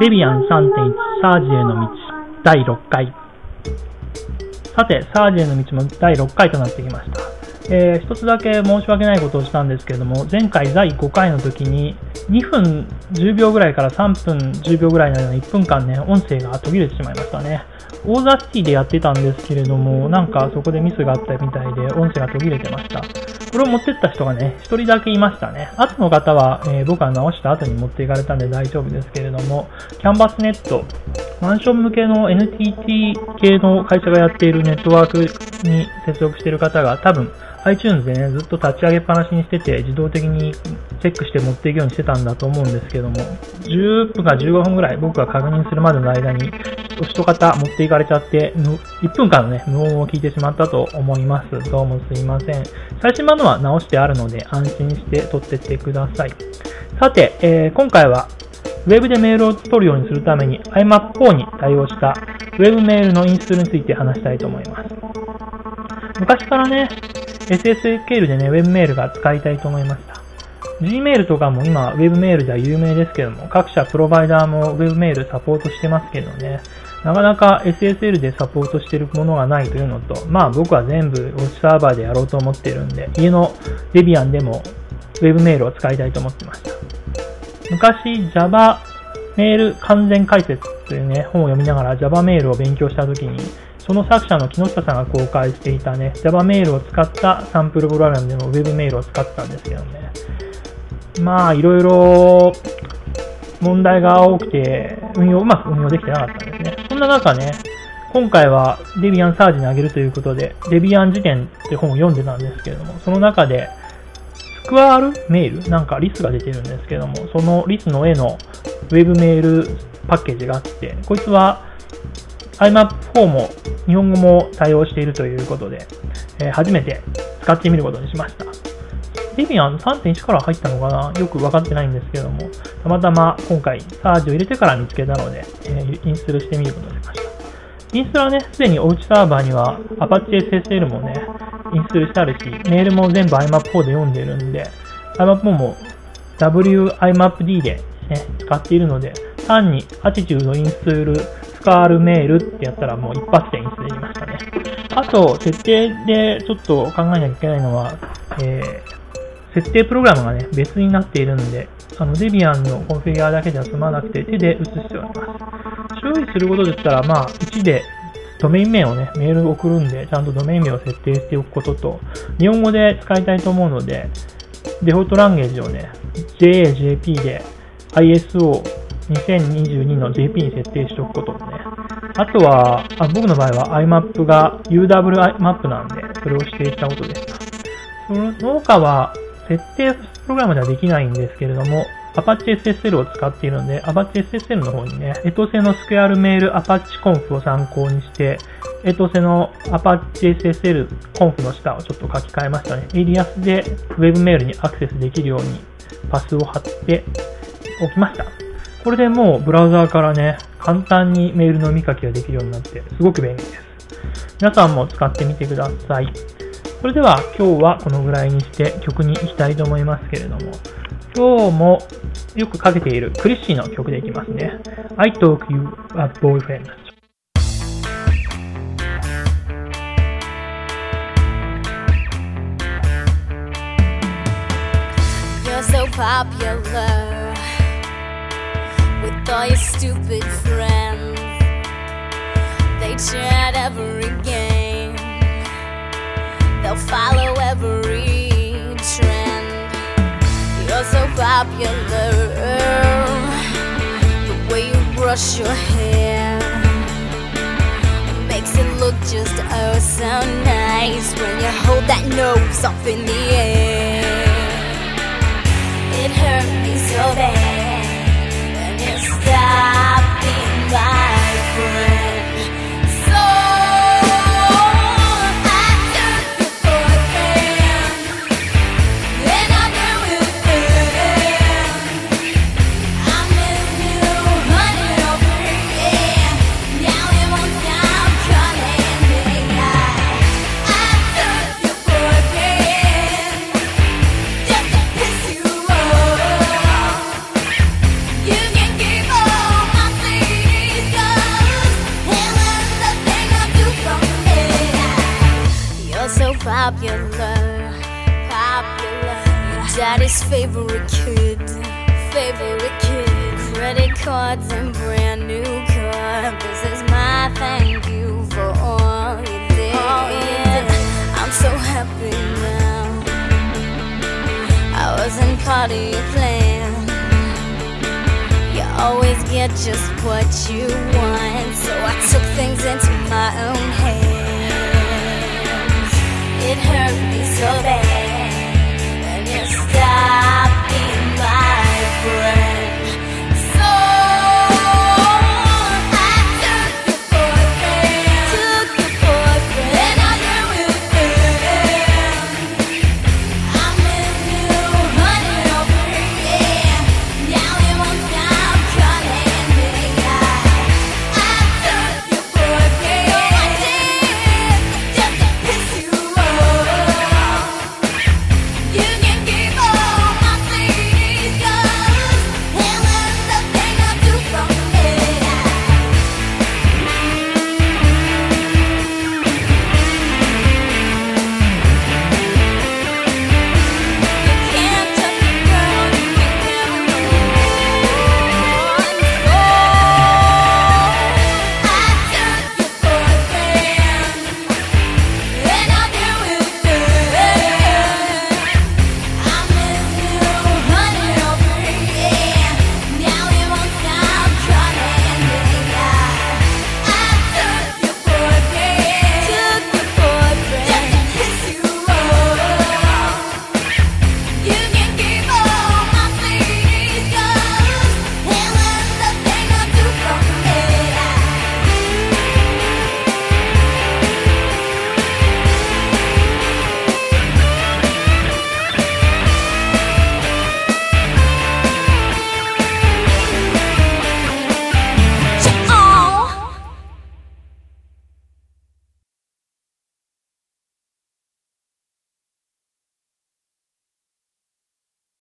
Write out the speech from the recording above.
デビアン3.1サージへの道第6回。さて、サージへの道も第6回となってきました。えー、一つだけ申し訳ないことをしたんですけれども、前回第5回の時に2分10秒ぐらいから3分10秒ぐらいの間の1分間ね、音声が途切れてしまいましたね。オーザーシティでやってたんですけれども、なんかそこでミスがあったみたいで、音声が途切れてました。これを持ってった人がね、1人だけいましたね。後の方は、えー、僕が直した後に持っていかれたんで大丈夫ですけれども、キャンバスネット、マンション向けの NTT 系の会社がやっているネットワークに接続している方が多分 iTunes でね、ずっと立ち上げっぱなしにしてて、自動的にチェックして持っていくようにしてたんだと思うんですけども、10分か15分ぐらい僕が確認するまでの間に、お一方持っていかれちゃって、1分間のね、無音を聞いてしまったと思います。どうもすいません。最新版のは直してあるので、安心して撮ってってください。さて、えー、今回は、ウェブでメールを取るようにするために IMAP4 に対応したウェブメールのインストールについて話したいと思います。昔からね、SSL でね、ウェブメールが使いたいと思いました。Gmail とかも今、ウェブメールでは有名ですけども、各社プロバイダーもウェブメールサポートしてますけどね、なかなか SSL でサポートしてるものがないというのと、まあ僕は全部ウォッチサーバーでやろうと思ってるんで、家のデビアンでもウェブメールを使いたいと思ってました。昔 Java メール完全解説というね、本を読みながら Java メールを勉強したときに、その作者の木下さんが公開していたね、Java メールを使ったサンプルプログラムでの Web メールを使ったんですけどね。まあ、いろいろ問題が多くて、運用、うまく運用できてなかったんですね。そんな中ね、今回はデビアンサージにあげるということで、デビアン辞典って本を読んでたんですけれども、その中で、スクワールメールなんかリスが出てるんですけども、そのリスの絵のウェブメールパッケージがあって、こいつは IMAP4 も日本語も対応しているということで、えー、初めて使ってみることにしました。デビアン3.1から入ったのかな？よく分かってないんですけども、たまたま今回サージを入れてから見つけたので、えー、インストールしてみることにしました。インストールはね、すでにおうちサーバーには Apache SSL もね、インストールしてあるし、メールも全部 IMAP4 で読んでるんで、IMAP4 も WIMAPD で、ね、使っているので、単に Attitude インストールスカールメールってやったらもう一発でインストールできましたね。あと、設定でちょっと考えなきゃいけないのは、えー、設定プログラムがね、別になっているんで、あの、デビアンのコンフィギュアだけでは済まなくて、手で移しております。注意することでしたら、まあ、1でドメイン名をね、メール送るんで、ちゃんとドメイン名を設定しておくことと、日本語で使いたいと思うので、デフォルトランゲージをね、JAJP で ISO 2022の JP に設定しておくこととね。あとは、あ僕の場合は IMAP が UWIMAP なんで、それを指定したことでした。その他は、設定プログラムではできないんですけれども、Apache SSL を使っているので、Apache SSL の方にね、エトセのスクエアルメール Apache Conf を参考にして、エトセの Apache SSL Conf の下をちょっと書き換えましたね。エリアスで Web メールにアクセスできるようにパスを貼っておきました。これでもうブラウザーからね、簡単にメールの見書きができるようになって、すごく便利です。皆さんも使ってみてください。それでは今日はこのぐらいにして曲に行きたいと思いますけれども、今日もよくかけているクリッシーの曲でいきますね。I talk you a boyfriend. So popular with all your stupid friends. They chat every game, they'll follow every trend. You're so popular, the way you brush your hair makes it look just oh so nice when you hold that nose up in the popular, popular. Daddy's favorite kid, favorite kid. Credit cards and brand new car. This is my thank you for all you did. All you did. I'm so happy now. I wasn't part of your plan. You always get just what you want, so I took things into